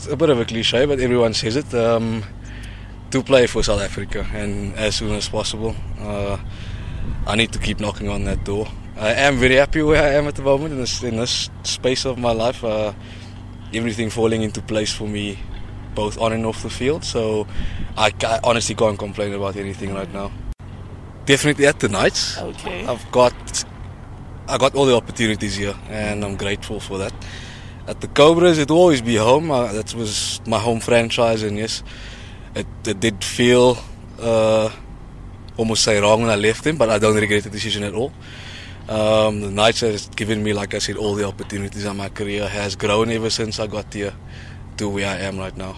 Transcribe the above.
it's a bit of a cliche, but everyone says it. Um, to play for South Africa and as soon as possible. Uh, I need to keep knocking on that door. I am very happy where I am at the moment in this in this space of my life. Uh, everything falling into place for me, both on and off the field. So I, I honestly can't complain about anything right now. Definitely at the Knights. Okay. I've got I got all the opportunities here, and I'm grateful for that. At the Cobras, it will always be home. Uh, that was my home franchise, and yes, it, it did feel uh, almost say wrong when I left them, but I don't regret the decision at all. Um, the Knights has given me, like I said, all the opportunities, and my career has grown ever since I got here to where I am right now.